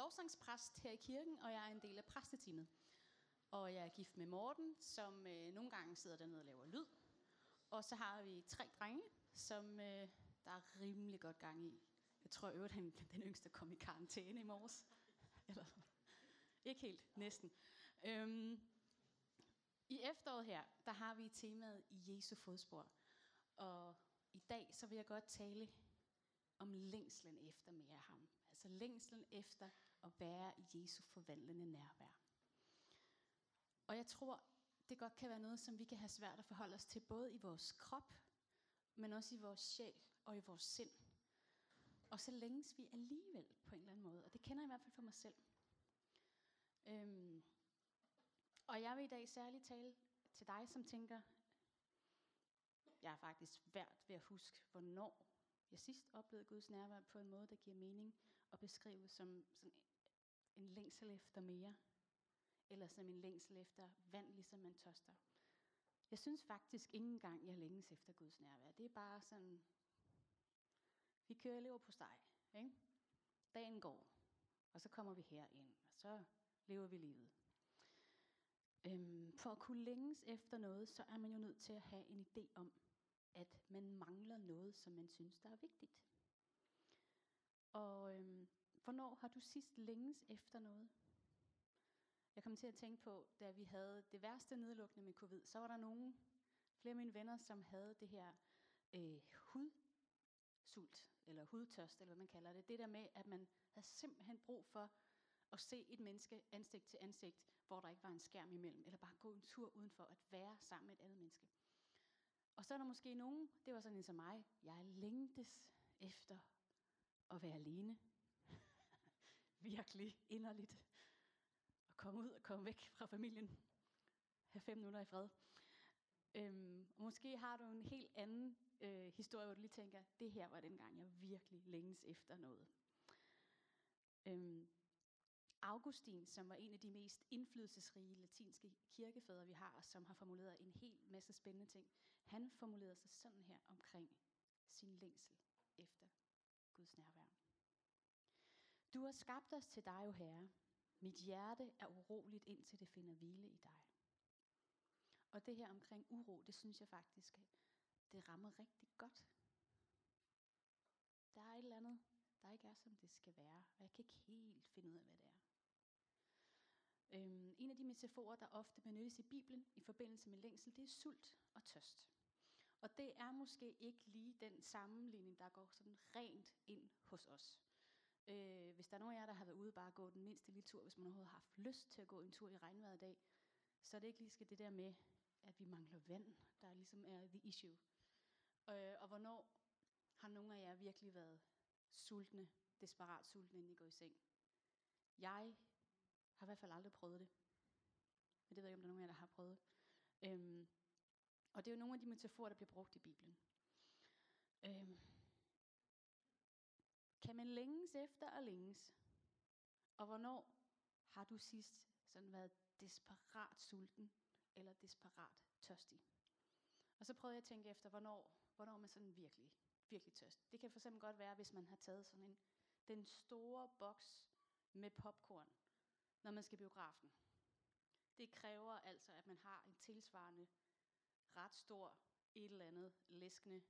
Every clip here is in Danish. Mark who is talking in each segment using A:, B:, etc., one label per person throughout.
A: lovsangspræst her i kirken, og jeg er en del af præsteteamet. Og jeg er gift med Morten, som øh, nogle gange sidder dernede og laver lyd. Og så har vi tre drenge, som øh, der er rimelig godt gang i. Jeg tror øvrigt, han den yngste kom i karantæne i morges. Eller, ikke helt, næsten. Øhm, I efteråret her, der har vi temaet i Jesu fodspor. Og i dag, så vil jeg godt tale om længslen efter mere. Altså længslen efter at være i Jesu forvandlende nærvær. Og jeg tror, det godt kan være noget, som vi kan have svært at forholde os til, både i vores krop, men også i vores sjæl og i vores sind. Og så længes vi alligevel på en eller anden måde, og det kender jeg i hvert fald for mig selv. Øhm, og jeg vil i dag særligt tale til dig, som tænker, jeg er faktisk svært ved at huske, hvornår jeg sidst oplevede Guds nærvær på en måde, der giver mening og beskrive som sådan en længsel efter mere, eller som en længsel efter vand, ligesom man tørster. Jeg synes faktisk ikke engang, jeg længes efter Guds nærvær. Det er bare sådan, vi kører lever på steg. Ikke? Dagen går, og så kommer vi herind, og så lever vi livet. Øhm, for at kunne længes efter noget, så er man jo nødt til at have en idé om, at man mangler noget, som man synes, der er vigtigt. Og øhm, hvornår har du sidst længes efter noget? Jeg kom til at tænke på, da vi havde det værste nedlukning med covid, så var der nogen, flere af mine venner, som havde det her øh, hudsult, eller hudtørst, eller hvad man kalder det. Det der med, at man havde simpelthen brug for at se et menneske ansigt til ansigt, hvor der ikke var en skærm imellem, eller bare gå en tur udenfor at være sammen med et andet menneske. Og så er der måske nogen, det var sådan en som mig, jeg længtes efter at være alene. Virkelig inderligt. At komme ud og komme væk fra familien. Have fem minutter i fred. Øhm, måske har du en helt anden øh, historie, hvor du lige tænker, det her var den gang, jeg virkelig længes efter noget. Øhm, Augustin, som var en af de mest indflydelsesrige latinske kirkefædre, vi har, og som har formuleret en hel masse spændende ting, han formulerede sig sådan her omkring sin længsel efter Guds nærvær. Du har skabt os til dig, o Herre. Mit hjerte er uroligt, indtil det finder hvile i dig. Og det her omkring uro, det synes jeg faktisk, det rammer rigtig godt. Der er et eller andet, der ikke er, som det skal være, og jeg kan ikke helt finde ud af, hvad det er. Øhm, en af de metaforer, der ofte benyttes i Bibelen i forbindelse med længsel, det er sult og tørst. Og det er måske ikke lige den sammenligning, der går sådan rent ind hos os. Øh, hvis der er nogen af jer, der har været ude bare at gå den mindste lille tur, hvis man overhovedet har haft lyst til at gå en tur i regnvejret i dag, så er det ikke lige skal det der med, at vi mangler vand, der ligesom er the issue. Øh, og hvornår har nogen af jer virkelig været sultne, desperat sultne, inden I går i seng? Jeg har i hvert fald aldrig prøvet det. Men det ved jeg ikke, om der er nogen af jer, der har prøvet. Øhm, og det er jo nogle af de metaforer, der bliver brugt i Bibelen. Øhm, kan man længes efter og længes? Og hvornår har du sidst sådan været desperat sulten eller desperat tørstig? Og så prøvede jeg at tænke efter, hvornår, hvornår er man sådan virkelig, virkelig tørst. Det kan for eksempel godt være, hvis man har taget sådan en, den store boks med popcorn, når man skal biografen. Det kræver altså, at man har en tilsvarende ret stor et eller andet læskende.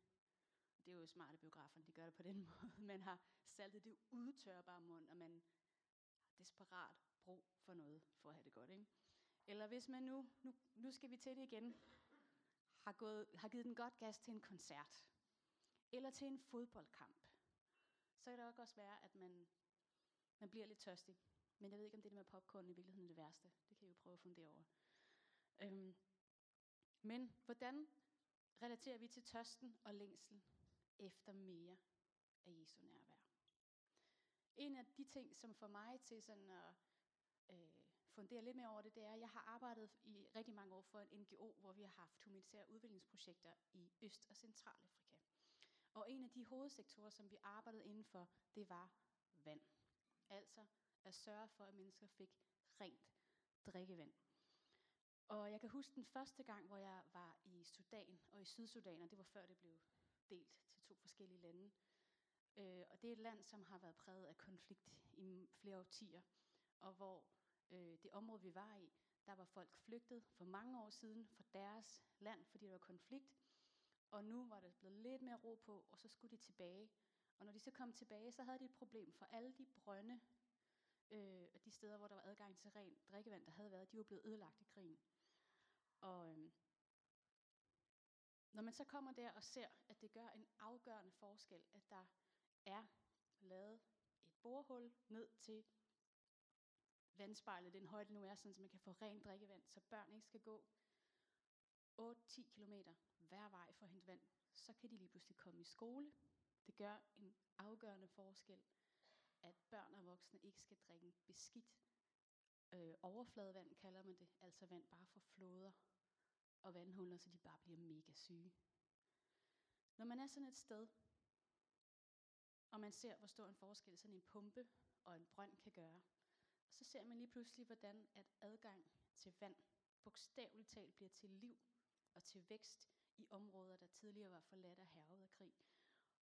A: Det er jo smarte biografen, de gør det på den måde. Man har saltet det udtørbare mund, og man har desperat brug for noget for at have det godt. Ikke? Eller hvis man nu, nu, nu skal vi til det igen, har, gået, har givet den godt gas til en koncert, eller til en fodboldkamp, så kan det også være, at man, man bliver lidt tørstig. Men jeg ved ikke, om det med popcorn i virkeligheden er det værste. Det kan I jo prøve at fundere over. Øhm, men hvordan relaterer vi til tørsten og længsel efter mere af Jesu nærvær? En af de ting, som får mig til sådan at øh, fundere lidt mere over det, det er, at jeg har arbejdet i rigtig mange år for en NGO, hvor vi har haft humanitære udviklingsprojekter i Øst- og Centralafrika. Og en af de hovedsektorer, som vi arbejdede indenfor, det var vand. Altså at sørge for, at mennesker fik rent drikkevand. Og jeg kan huske den første gang, hvor jeg var i Sudan og i Sydsudan, og det var før det blev delt til to forskellige lande. Øh, og det er et land, som har været præget af konflikt i flere årtier, og hvor øh, det område, vi var i, der var folk flygtet for mange år siden fra deres land, fordi der var konflikt. Og nu var der blevet lidt mere ro på, og så skulle de tilbage. Og når de så kom tilbage, så havde de et problem, for alle de brønde, øh, de steder, hvor der var adgang til rent drikkevand, der havde været, de var blevet ødelagt i krigen. Og øhm, når man så kommer der og ser, at det gør en afgørende forskel, at der er lavet et borehul ned til vandspejlet, den højde nu er, sådan, så man kan få rent drikkevand, så børn ikke skal gå 8-10 km hver vej for at hente vand, så kan de lige pludselig komme i skole. Det gør en afgørende forskel, at børn og voksne ikke skal drikke beskidt øh, overfladevand, kalder man det, altså vand bare fra floder og vandhuller, så de bare bliver mega syge. Når man er sådan et sted, og man ser, hvor stor en forskel sådan en pumpe og en brønd kan gøre, og så ser man lige pludselig, hvordan at adgang til vand bogstaveligt talt bliver til liv og til vækst i områder, der tidligere var forladt af hervet af krig.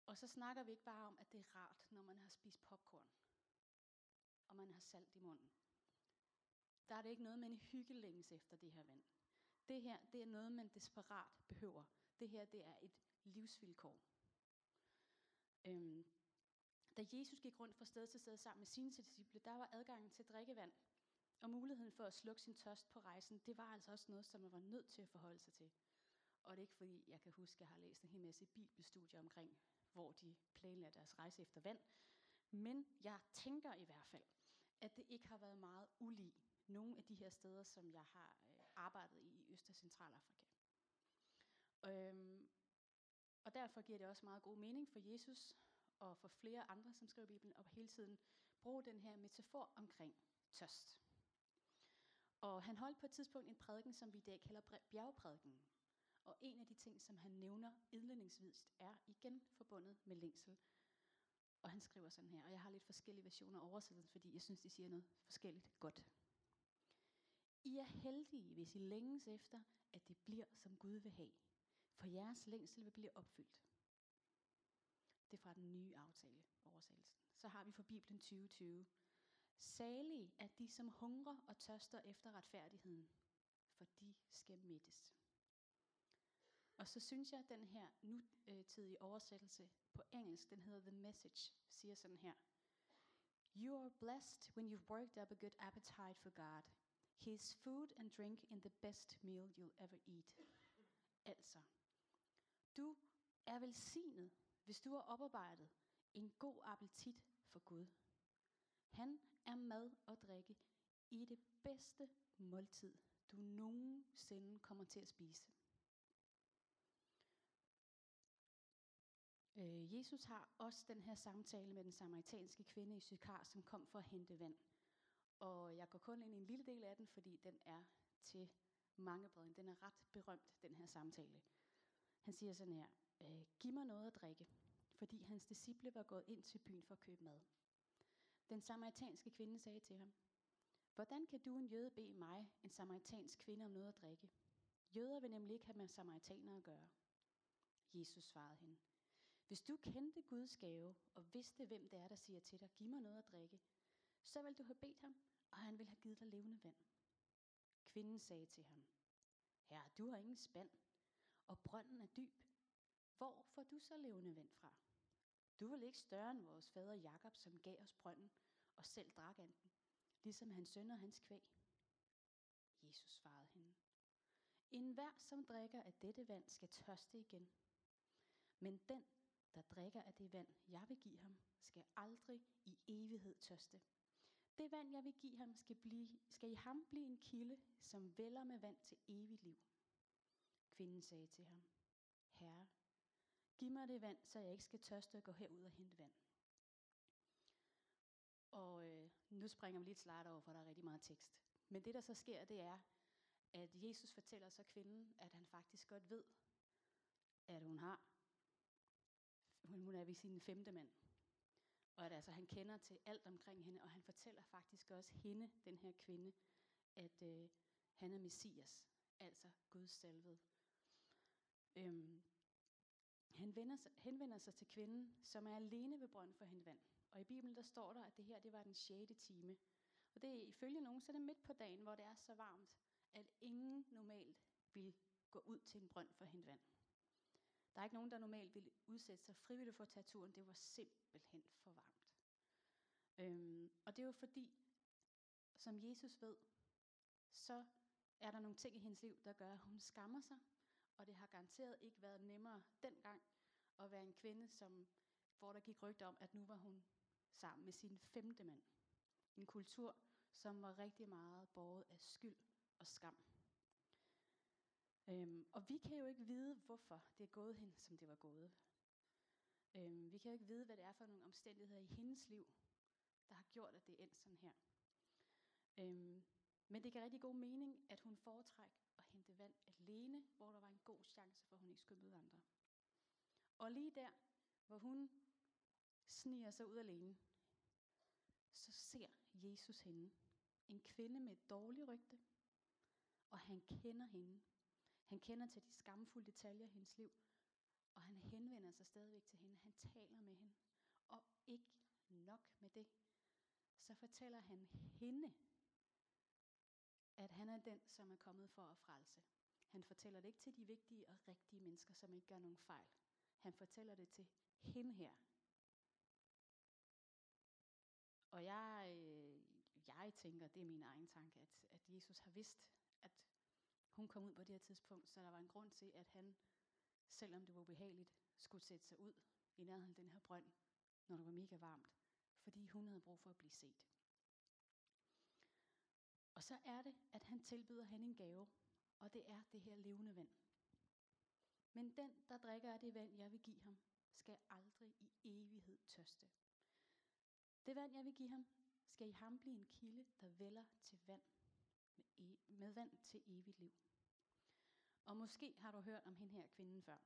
A: Og så snakker vi ikke bare om, at det er rart, når man har spist popcorn, og man har salt i munden. Der er det ikke noget, man i hygge længes efter det her vand. Det her, det er noget, man desperat behøver. Det her, det er et livsvilkår. Øhm, da Jesus gik rundt fra sted til sted sammen med sine disciple, der var adgangen til drikkevand og muligheden for at slukke sin tørst på rejsen, det var altså også noget, som man var nødt til at forholde sig til. Og det er ikke fordi, jeg kan huske, at jeg har læst en hel masse bibelstudier omkring, hvor de planlagde deres rejse efter vand. Men jeg tænker i hvert fald, at det ikke har været meget ulig nogle af de her steder, som jeg har øh, arbejdet i i Øst- og Centralafrika. Øhm, og derfor giver det også meget god mening for Jesus og for flere andre, som skriver Bibelen, at hele tiden bruge den her metafor omkring tørst. Og han holdt på et tidspunkt en prædiken, som vi i dag kalder bjergprædiken. Og en af de ting, som han nævner indledningsvis, er igen forbundet med længsel. Og han skriver sådan her, og jeg har lidt forskellige versioner af oversættelsen, fordi jeg synes, de siger noget forskelligt godt. I er heldige, hvis I længes efter, at det bliver, som Gud vil have. For jeres længsel vil blive opfyldt. Det er fra den nye aftale, oversættelsen. Så har vi fra Bibelen 2020. Salige er de, som hungrer og tørster efter retfærdigheden, for de skal mættes. Og så synes jeg, at den her nutidige oversættelse på engelsk, den hedder The Message, siger sådan her. You are blessed when you've worked up a good appetite for God. His food and drink in the best meal you'll ever eat. Altså, du er velsignet, hvis du har oparbejdet en god appetit for Gud. Han er mad og drikke i det bedste måltid, du nogensinde kommer til at spise. Øh, Jesus har også den her samtale med den samaritanske kvinde i Sykar, som kom for at hente vand. Og jeg går kun ind i en lille del af den, fordi den er til mange bredden. Den er ret berømt, den her samtale. Han siger sådan her, øh, giv mig noget at drikke, fordi hans disciple var gået ind til byen for at købe mad. Den samaritanske kvinde sagde til ham, Hvordan kan du en jøde bede mig, en samaritansk kvinde, om noget at drikke? Jøder vil nemlig ikke have med samaritanere at gøre. Jesus svarede hende, Hvis du kendte Guds gave, og vidste, hvem det er, der siger til dig, giv mig noget at drikke, så vil du have bedt ham, og han vil have givet dig levende vand. Kvinden sagde til ham, Herre, du har ingen spand, og brønden er dyb. Hvor får du så levende vand fra? Du vil ikke større end vores fader Jakob, som gav os brønden og selv drak af den, ligesom hans søn og hans kvæg. Jesus svarede hende. En hver, som drikker af dette vand, skal tørste igen. Men den, der drikker af det vand, jeg vil give ham, skal aldrig i evighed tørste. Det vand, jeg vil give ham, skal, blive, skal i ham blive en kilde, som vælger med vand til evigt liv. Kvinden sagde til ham, Herre, giv mig det vand, så jeg ikke skal tørste og gå herud og hente vand. Og øh, nu springer vi lidt slide over, for der er rigtig meget tekst. Men det, der så sker, det er, at Jesus fortæller så kvinden, at han faktisk godt ved, at hun har, hun er ved sin femte mand. Og at altså, han kender til alt omkring hende, og han fortæller faktisk også hende, den her kvinde, at øh, han er Messias, altså Guds salvede. Øhm, han vender sig, henvender sig til kvinden, som er alene ved brønden for hende vand. Og i Bibelen der står der, at det her det var den 6. time. Og det er ifølge nogen, så er det midt på dagen, hvor det er så varmt, at ingen normalt vil gå ud til en brønd for hende vand. Der er ikke nogen, der normalt ville udsætte sig frivilligt for at tage turen. Det var simpelthen for varmt. Øhm, og det er jo fordi, som Jesus ved, så er der nogle ting i hendes liv, der gør, at hun skammer sig. Og det har garanteret ikke været nemmere dengang at være en kvinde, som, hvor der gik rygter om, at nu var hun sammen med sin femte mand. En kultur, som var rigtig meget båret af skyld og skam. Øhm, og vi kan jo ikke vide, hvorfor det er gået hende, som det var gået. Øhm, vi kan jo ikke vide, hvad det er for nogle omstændigheder i hendes liv, der har gjort, at det er endt sådan her. Øhm, men det kan rigtig god mening, at hun foretrækker at hente vand alene, hvor der var en god chance for, at hun ikke skulle møde andre. Og lige der, hvor hun sniger sig ud alene, så ser Jesus hende. En kvinde med et dårligt rygte, og han kender hende. Han kender til de skamfulde detaljer i hendes liv, og han henvender sig stadigvæk til hende. Han taler med hende. Og ikke nok med det, så fortæller han hende, at han er den, som er kommet for at frelse. Han fortæller det ikke til de vigtige og rigtige mennesker, som ikke gør nogen fejl. Han fortæller det til hende her. Og jeg, øh, jeg tænker, det er min egen tanke, at, at Jesus har vidst, at hun kom ud på det her tidspunkt, så der var en grund til, at han, selvom det var ubehageligt, skulle sætte sig ud i nærheden af den her brønd, når det var mega varmt, fordi hun havde brug for at blive set. Og så er det, at han tilbyder hende en gave, og det er det her levende vand. Men den, der drikker af det vand, jeg vil give ham, skal aldrig i evighed tørste. Det vand, jeg vil give ham, skal i ham blive en kilde, der vælger til vand med, e- med vand til evigt liv. Og måske har du hørt om hende her kvinden før.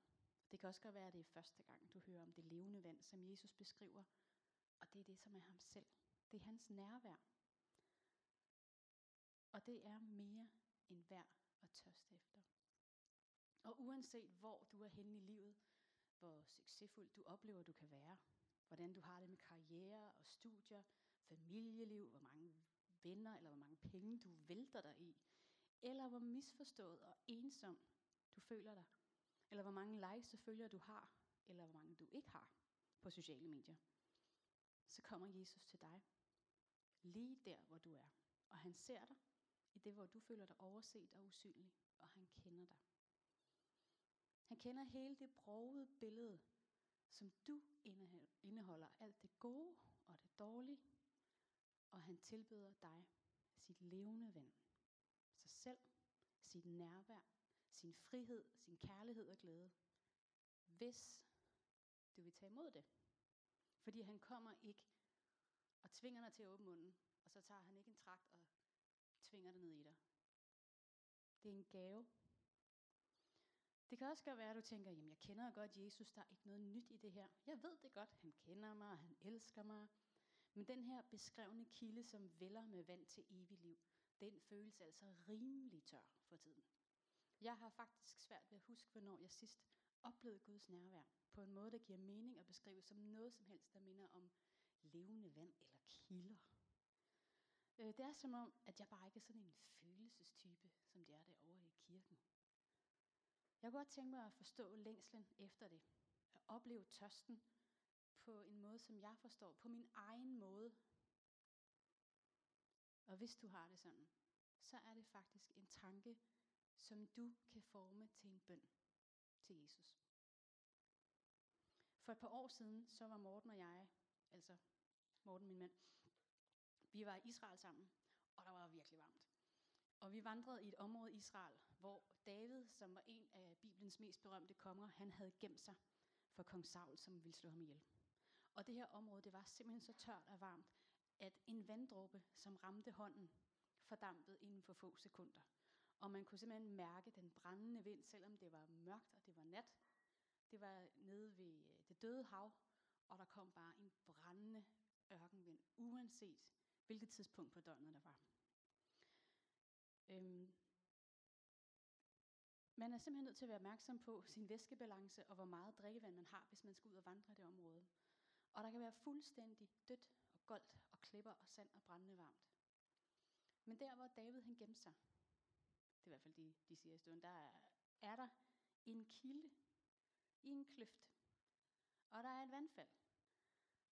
A: Det kan også godt være, at det er første gang, du hører om det levende vand, som Jesus beskriver. Og det er det, som er ham selv. Det er hans nærvær. Og det er mere end værd at tørste efter. Og uanset hvor du er henne i livet, hvor succesfuld du oplever, du kan være, hvordan du har det med karriere og studier, familieliv, hvor mange venner eller hvor mange penge du vælter dig i, eller hvor misforstået og ensom du føler dig, eller hvor mange likes og følger du har, eller hvor mange du ikke har på sociale medier, så kommer Jesus til dig, lige der, hvor du er. Og han ser dig i det, hvor du føler dig overset og usynlig, og han kender dig. Han kender hele det brogede billede, som du indeholder alt det gode og det dårlige, og han tilbyder dig sit levende ven. Sig selv, sit nærvær, sin frihed, sin kærlighed og glæde. Hvis du vil tage imod det. Fordi han kommer ikke og tvinger dig til at åbne munden, og så tager han ikke en trakt og tvinger det ned i dig. Det er en gave. Det kan også godt være, at du tænker, jamen jeg kender godt Jesus, der er ikke noget nyt i det her. Jeg ved det godt, han kender mig, han elsker mig. Men den her beskrevne kilde, som vælger med vand til evig liv, den føles altså rimelig tør for tiden. Jeg har faktisk svært ved at huske, hvornår jeg sidst oplevede Guds nærvær på en måde, der giver mening at beskrive som noget som helst, der minder om levende vand eller kilder. Øh, det er som om, at jeg bare ikke er sådan en følelsestype, som det er derovre i kirken. Jeg kunne godt tænke mig at forstå længslen efter det. At opleve tørsten på en måde, som jeg forstår, på min egen måde. Og hvis du har det sådan, så er det faktisk en tanke, som du kan forme til en bøn til Jesus. For et par år siden, så var Morten og jeg, altså Morten min mand, vi var i Israel sammen, og der var virkelig varmt. Og vi vandrede i et område i Israel, hvor David, som var en af Bibelens mest berømte konger, han havde gemt sig for kong Saul, som ville slå ham ihjel. Og det her område, det var simpelthen så tørt og varmt, at en vanddråbe, som ramte hånden, fordampede inden for få sekunder. Og man kunne simpelthen mærke den brændende vind, selvom det var mørkt og det var nat. Det var nede ved øh, det døde hav, og der kom bare en brændende ørkenvind, uanset hvilket tidspunkt på døgnet der var. Øhm, man er simpelthen nødt til at være opmærksom på sin væskebalance og hvor meget drikkevand man har, hvis man skal ud og vandre i det område. Og der kan være fuldstændig dødt og goldt og klipper og sand og brændende varmt. Men der, hvor David han gemte sig, det er i hvert fald de, de siger i stuen, der er, er der en kilde i en kløft. Og der er et vandfald.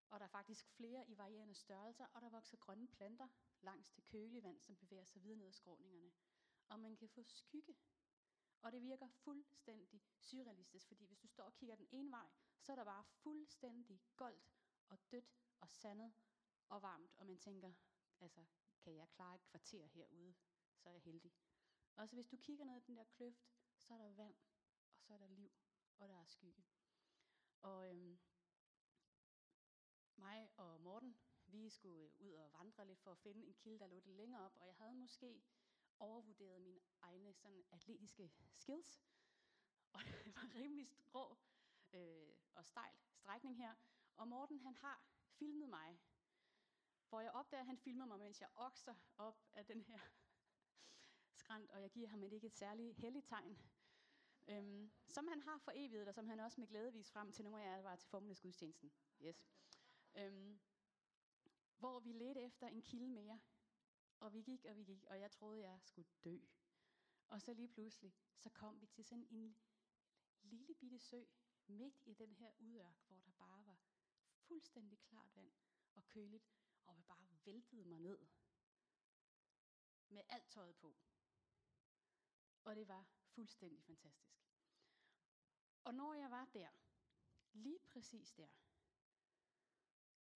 A: Og der er faktisk flere i varierende størrelser, og der vokser grønne planter langs det kølige vand, som bevæger sig videre ned ad skråningerne. Og man kan få skygge. Og det virker fuldstændig surrealistisk, fordi hvis du står og kigger den ene vej, så er der bare fuldstændig goldt og dødt og sandet og varmt. Og man tænker, altså, kan jeg klare et kvarter herude, så er jeg heldig. Og så hvis du kigger ned i den der kløft, så er der vand, og så er der liv, og der er skygge. Og øhm, mig og Morten, vi skulle øh, ud og vandre lidt for at finde en kilde, der lå lidt længere op, og jeg havde måske overvurderet mine egne sådan atletiske skills. Og det var rimelig rå øh, og stejl strækning her. Og Morten han har filmet mig, hvor jeg opdager, at han filmer mig, mens jeg okser op af den her skrant, og jeg giver ham et ikke et særligt heldigt tegn. Øhm, som han har for evigt, og som han også med glæde vis frem til nogle af jer, der var til formiddagsgudstjenesten. Yes. Øhm, hvor vi ledte efter en kilde mere. Og vi gik, og vi gik, og jeg troede, jeg skulle dø. Og så lige pludselig, så kom vi til sådan en lille bitte sø, midt i den her udørk, hvor der bare var fuldstændig klart vand og køligt, og vi bare væltede mig ned med alt tøjet på. Og det var fuldstændig fantastisk. Og når jeg var der, lige præcis der,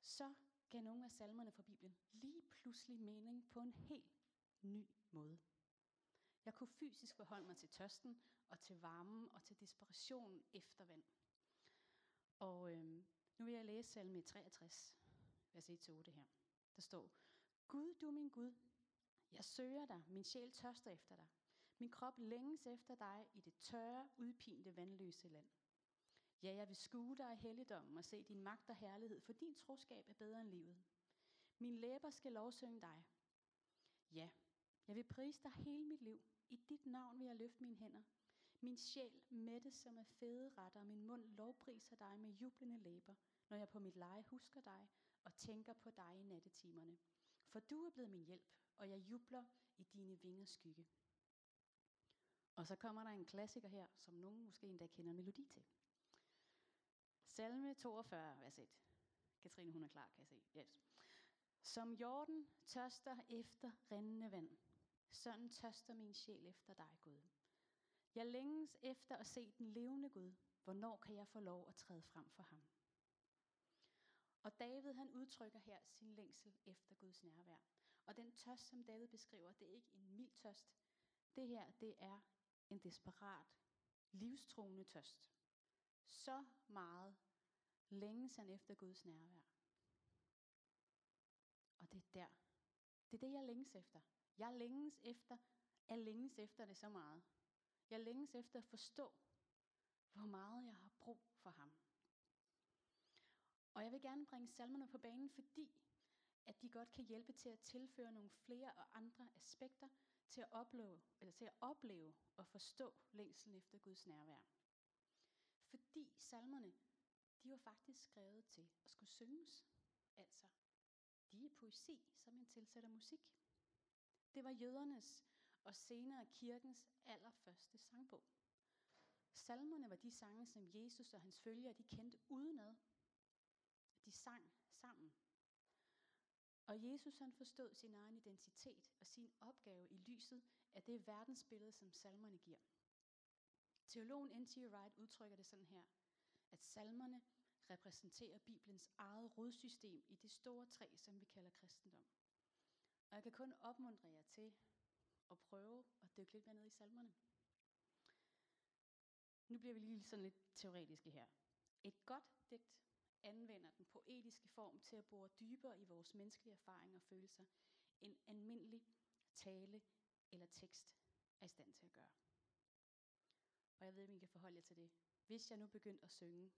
A: så gav nogle af salmerne fra Bibelen lige pludselig mening på en helt ny måde. Jeg kunne fysisk forholde mig til tørsten og til varmen og til desperationen efter vand. Og øhm, nu vil jeg læse salme 63, vers 1-8 her. Der står, Gud, du min Gud, jeg søger dig, min sjæl tørster efter dig. Min krop længes efter dig i det tørre, udpinte, vandløse land. Ja, jeg vil skue dig i helligdommen og se din magt og herlighed, for din troskab er bedre end livet. Min læber skal lovsynge dig. Ja, jeg vil prise dig hele mit liv. I dit navn vil jeg løfte mine hænder. Min sjæl mættes som af fede retter, og min mund lovpriser dig med jublende læber, når jeg på mit leje husker dig og tænker på dig i nattetimerne. For du er blevet min hjælp, og jeg jubler i dine vingers skygge. Og så kommer der en klassiker her, som nogen måske endda kender melodi til. Salme 42, vers 1. Katrine, hun er klar, kan jeg se. Yes. Som jorden tørster efter rindende vand, sådan tørster min sjæl efter dig, Gud. Jeg længes efter at se den levende Gud. Hvornår kan jeg få lov at træde frem for ham? Og David han udtrykker her sin længsel efter Guds nærvær. Og den tørst, som David beskriver, det er ikke en mild tørst. Det her, det er en desperat, livstruende tørst. Så meget længes han efter Guds nærvær. Og det er der. Det er det, jeg længes efter. Jeg længes efter, jeg længes efter det så meget. Jeg længes efter at forstå, hvor meget jeg har brug for ham. Og jeg vil gerne bringe salmerne på banen, fordi at de godt kan hjælpe til at tilføre nogle flere og andre aspekter til at opleve, eller til at opleve og forstå længslen efter Guds nærvær. Fordi salmerne, de var faktisk skrevet til at skulle synges. Altså, de er poesi, som man tilsætter musik. Det var jødernes og senere kirkens allerførste sangbog. Salmerne var de sange, som Jesus og hans følgere de kendte udenad. De sang sammen. Og Jesus han forstod sin egen identitet og sin opgave i lyset af det verdensbillede, som salmerne giver. Teologen N.T. Wright udtrykker det sådan her, at salmerne repræsenterer Bibelens eget rodsystem i det store træ, som vi kalder kristendom. Og jeg kan kun opmuntre jer til at prøve at dykke lidt mere ned i salmerne. Nu bliver vi lige sådan lidt teoretiske her. Et godt digt anvender den poetiske form til at bore dybere i vores menneskelige erfaringer og følelser, end almindelig tale eller tekst er i stand til at gøre. Og jeg ved ikke, I kan forholde jer til det. Hvis jeg nu begyndte at synge,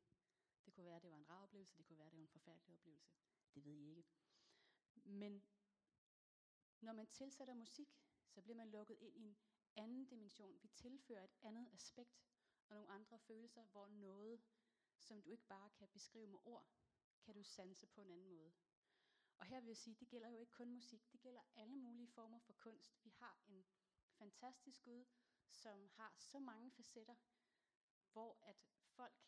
A: det kunne være, at det var en rar oplevelse, det kunne være, at det var en forfærdelig oplevelse. Det ved I ikke. Men når man tilsætter musik, så bliver man lukket ind i en anden dimension. Vi tilfører et andet aspekt og nogle andre følelser, hvor noget, som du ikke bare kan beskrive med ord, kan du sanse på en anden måde. Og her vil jeg sige, det gælder jo ikke kun musik, det gælder alle mulige former for kunst. Vi har en fantastisk Gud, som har så mange facetter, hvor at folk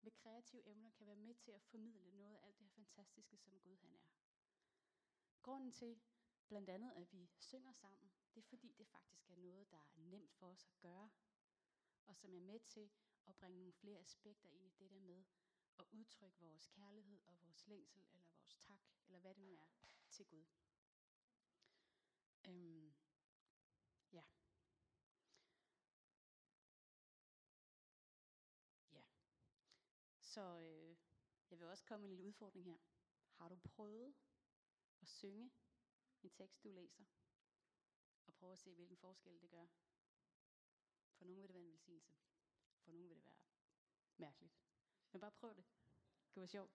A: med kreative evner kan være med til at formidle noget af alt det her fantastiske, som Gud han er. Grunden til blandt andet, at vi synger sammen, det er fordi, det faktisk er noget, der er nemt for os at gøre, og som er med til at bringe nogle flere aspekter ind i det der med at udtrykke vores kærlighed og vores længsel, eller vores tak, eller hvad det nu er, til Gud. Øhm, ja. Ja. Så øh, jeg vil også komme med en lille udfordring her. Har du prøvet at synge en tekst, du læser, og prøve at se, hvilken forskel det gør? For nogen vil det være en velsignelse. For nogen vil det være mærkeligt. Men bare prøv det. Det kan være sjovt.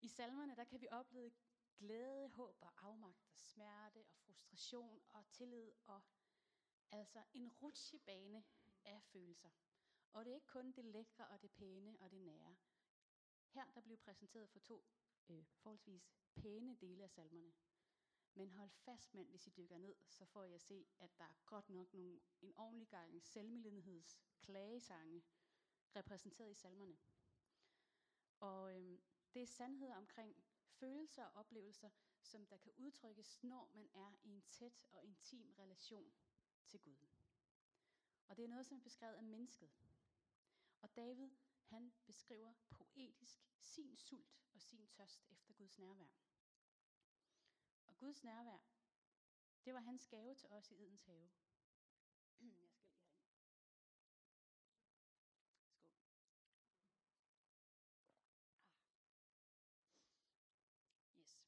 A: I salmerne, der kan vi opleve glæde, håb og afmagt og smerte og frustration og tillid og altså en rutsjebane af følelser. Og det er ikke kun det lækre og det pæne og det nære. Her der blev præsenteret for to øh, forholdsvis pæne dele af salmerne. Men hold fast, mand, hvis I dykker ned, så får jeg at se, at der er godt nok nogle, en ordentlig gang selvmiddelighedsklagesange klagesange repræsenteret i salmerne. Og øhm, det er sandheder omkring følelser og oplevelser, som der kan udtrykkes, når man er i en tæt og intim relation til Gud. Og det er noget, som er beskrevet af mennesket. Og David, han beskriver poetisk sin sult og sin tørst efter Guds nærvær. Guds nærvær, det var hans gave til os i Edens have. Jeg skal lige herinde. Skål. Ah. Yes.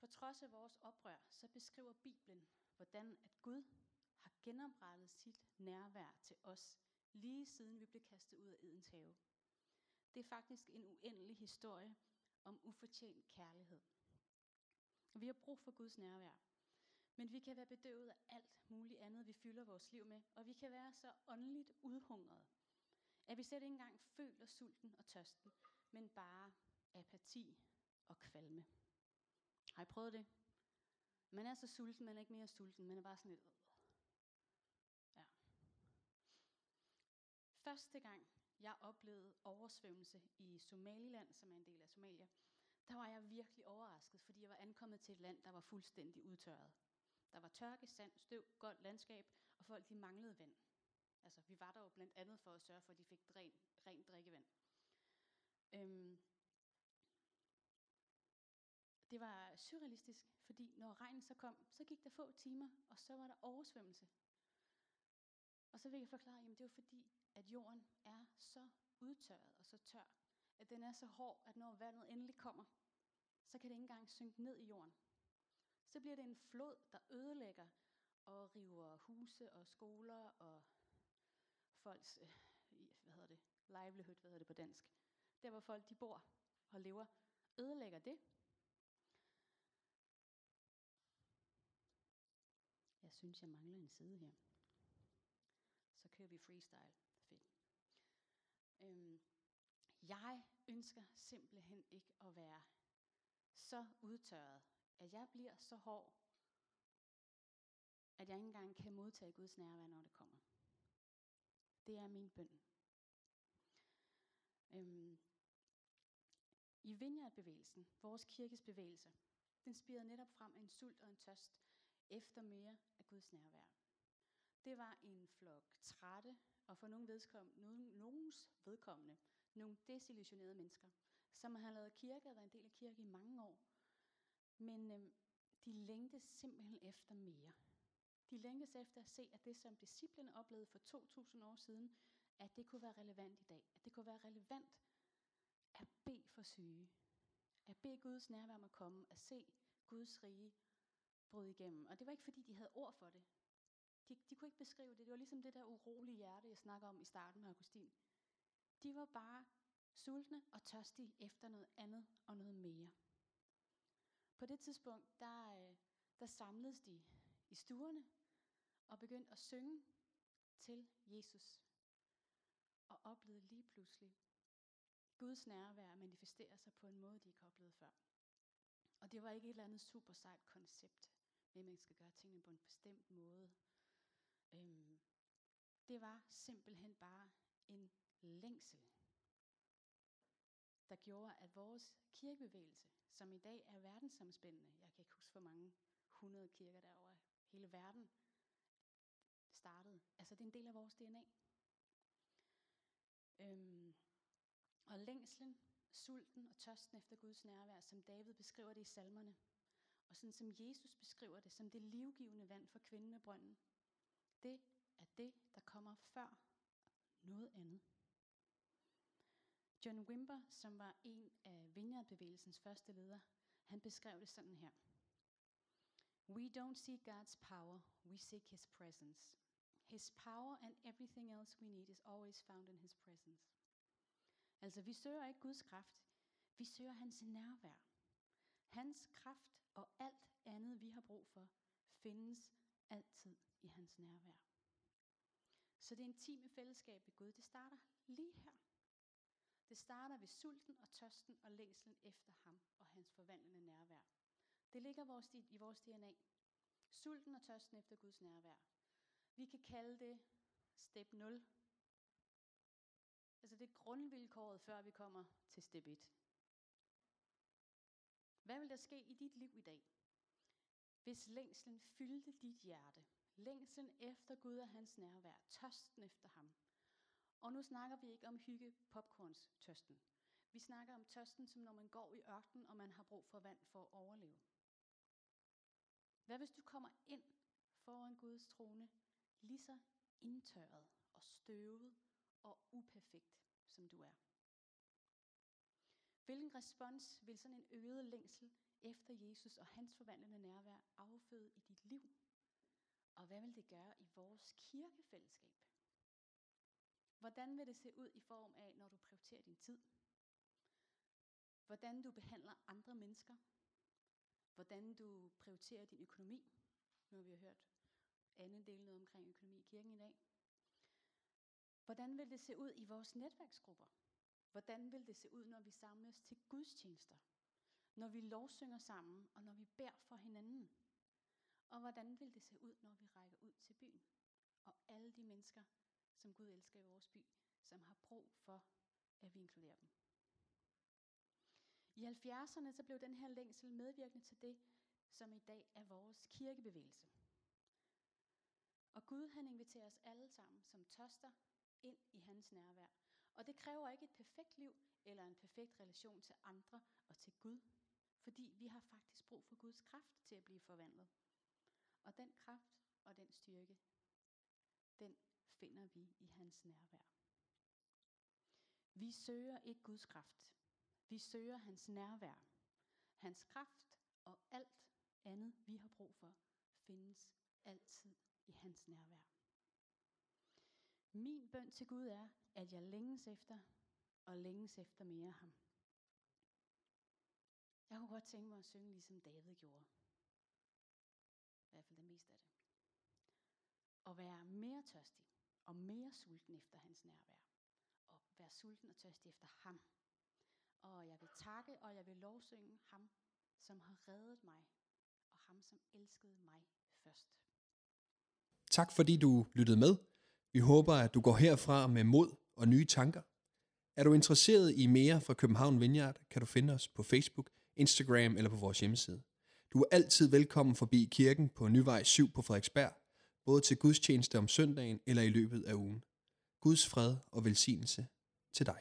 A: På trods af vores oprør, så beskriver Bibelen, hvordan at Gud har genoprettet sit nærvær til os, lige siden vi blev kastet ud af Edens have. Det er faktisk en uendelig historie om ufortjent kærlighed. Vi har brug for Guds nærvær. Men vi kan være bedøvet af alt muligt andet, vi fylder vores liv med. Og vi kan være så åndeligt udhungrede, at vi slet ikke engang føler sulten og tørsten, men bare apati og kvalme. Har I prøvet det? Man er så sulten, man er ikke mere sulten, man er bare sådan lidt... Øh. Ja. Første gang, jeg oplevede oversvømmelse i Somaliland, som er en del af Somalia, der var jeg virkelig overrasket, fordi jeg var ankommet til et land, der var fuldstændig udtørret. Der var tørke, sand, støv, godt landskab, og folk de manglede vand. Altså, vi var der jo blandt andet for at sørge for, at de fik ren, rent drikkevand. Øhm, det var surrealistisk, fordi når regnen så kom, så gik der få timer, og så var der oversvømmelse. Og så vil jeg forklare, at det er fordi, at jorden er så udtørret og så tør, at den er så hård, at når vandet endelig kommer, så kan det ikke engang synke ned i jorden. Så bliver det en flod, der ødelægger og river huse og skoler og folks, øh, hvad hedder det, livelihood, hvad hedder det på dansk. Der hvor folk de bor og lever, ødelægger det. Jeg synes, jeg mangler en side her. Så kører vi freestyle. Fedt. Øhm, jeg ønsker simpelthen ikke at være så udtørret, at jeg bliver så hård, at jeg ikke engang kan modtage Guds nærvær, når det kommer. Det er min bøn. Øhm, I Vineyard-bevægelsen, vores kirkes bevægelse, den spirede netop frem en sult og en tørst efter mere af Guds nærvær. Det var en flok trætte, og for nogen vedkommende, nogens vedkommende, nogle desillusionerede mennesker, som har lavet kirke og været en del af kirke i mange år. Men øhm, de længtes simpelthen efter mere. De længtes efter at se, at det, som disciplene oplevede for 2.000 år siden, at det kunne være relevant i dag. At det kunne være relevant at bede for syge. At bede Guds nærvær om at komme. At se Guds rige bryde igennem. Og det var ikke fordi, de havde ord for det. De, de kunne ikke beskrive det. Det var ligesom det der urolige hjerte, jeg snakker om i starten med Augustin. De var bare sultne og tørstige efter noget andet og noget mere. På det tidspunkt, der, øh, der samledes de i stuerne og begyndte at synge til Jesus. Og oplevede lige pludselig Guds nærvær manifestere sig på en måde, de ikke oplevede før. Og det var ikke et eller andet super sejt koncept, med at man skal gøre tingene på en bestemt måde. Øhm, det var simpelthen bare en længsel, der gjorde, at vores kirkebevægelse, som i dag er verdensomspændende, jeg kan ikke huske hvor mange hundrede kirker derovre, hele verden startede. Altså det er en del af vores DNA. Øhm, og længslen, sulten og tørsten efter Guds nærvær, som David beskriver det i salmerne, og sådan som Jesus beskriver det, som det livgivende vand for kvinden med brønden, det er det, der kommer før noget andet. John Wimber, som var en af Vineyard-bevægelsens første ledere, han beskrev det sådan her. We don't seek God's power, we seek his presence. His power and everything else we need is always found in his presence. Altså, vi søger ikke Guds kraft, vi søger hans nærvær. Hans kraft og alt andet, vi har brug for, findes altid i hans nærvær. Så det intime fællesskab i Gud, det starter lige her. Det starter ved sulten og tørsten og længslen efter ham og hans forvandlende nærvær. Det ligger vores, i vores DNA. Sulten og tørsten efter Guds nærvær. Vi kan kalde det step 0. Altså det er grundvilkåret, før vi kommer til step 1. Hvad vil der ske i dit liv i dag, hvis længslen fyldte dit hjerte? Længslen efter Gud og hans nærvær, tørsten efter ham. Og nu snakker vi ikke om hygge popcorns tørsten. Vi snakker om tørsten, som når man går i ørkenen, og man har brug for vand for at overleve. Hvad hvis du kommer ind foran Guds trone, lige så indtørret og støvet og uperfekt, som du er? Hvilken respons vil sådan en øget længsel efter Jesus og hans forvandlende nærvær afføde i dit liv? Og hvad vil det gøre i vores kirkefællesskab? Hvordan vil det se ud i form af, når du prioriterer din tid? Hvordan du behandler andre mennesker? Hvordan du prioriterer din økonomi? Nu har vi hørt anden del noget omkring økonomi i kirken i dag. Hvordan vil det se ud i vores netværksgrupper? Hvordan vil det se ud, når vi samles til gudstjenester? Når vi lovsynger sammen, og når vi beder for hinanden? Og hvordan vil det se ud, når vi rækker ud til byen? Og alle de mennesker, som Gud elsker i vores by, som har brug for, at vi inkluderer dem. I 70'erne så blev den her længsel medvirkende til det, som i dag er vores kirkebevægelse. Og Gud han inviterer os alle sammen, som tørster, ind i hans nærvær. Og det kræver ikke et perfekt liv eller en perfekt relation til andre og til Gud, fordi vi har faktisk brug for Guds kraft til at blive forvandlet. Og den kraft og den styrke, den finder vi i hans nærvær. Vi søger ikke Guds kraft. Vi søger hans nærvær. Hans kraft og alt andet, vi har brug for, findes altid i hans nærvær. Min bøn til Gud er, at jeg længes efter og længes efter mere af ham. Jeg kunne godt tænke mig at synge, ligesom David gjorde. I hvert fald det meste af det. Og være mere tørstig og mere sulten efter hans nærvær. Og være sulten og tørstig efter ham. Og jeg vil takke, og jeg vil lovsynge ham, som har reddet mig, og ham, som elskede mig først.
B: Tak fordi du lyttede med. Vi håber, at du går herfra med mod og nye tanker. Er du interesseret i mere fra København Vineyard, kan du finde os på Facebook, Instagram eller på vores hjemmeside. Du er altid velkommen forbi kirken på Nyvej 7 på Frederiksberg, både til gudstjeneste om søndagen eller i løbet af ugen. Guds fred og velsignelse til dig.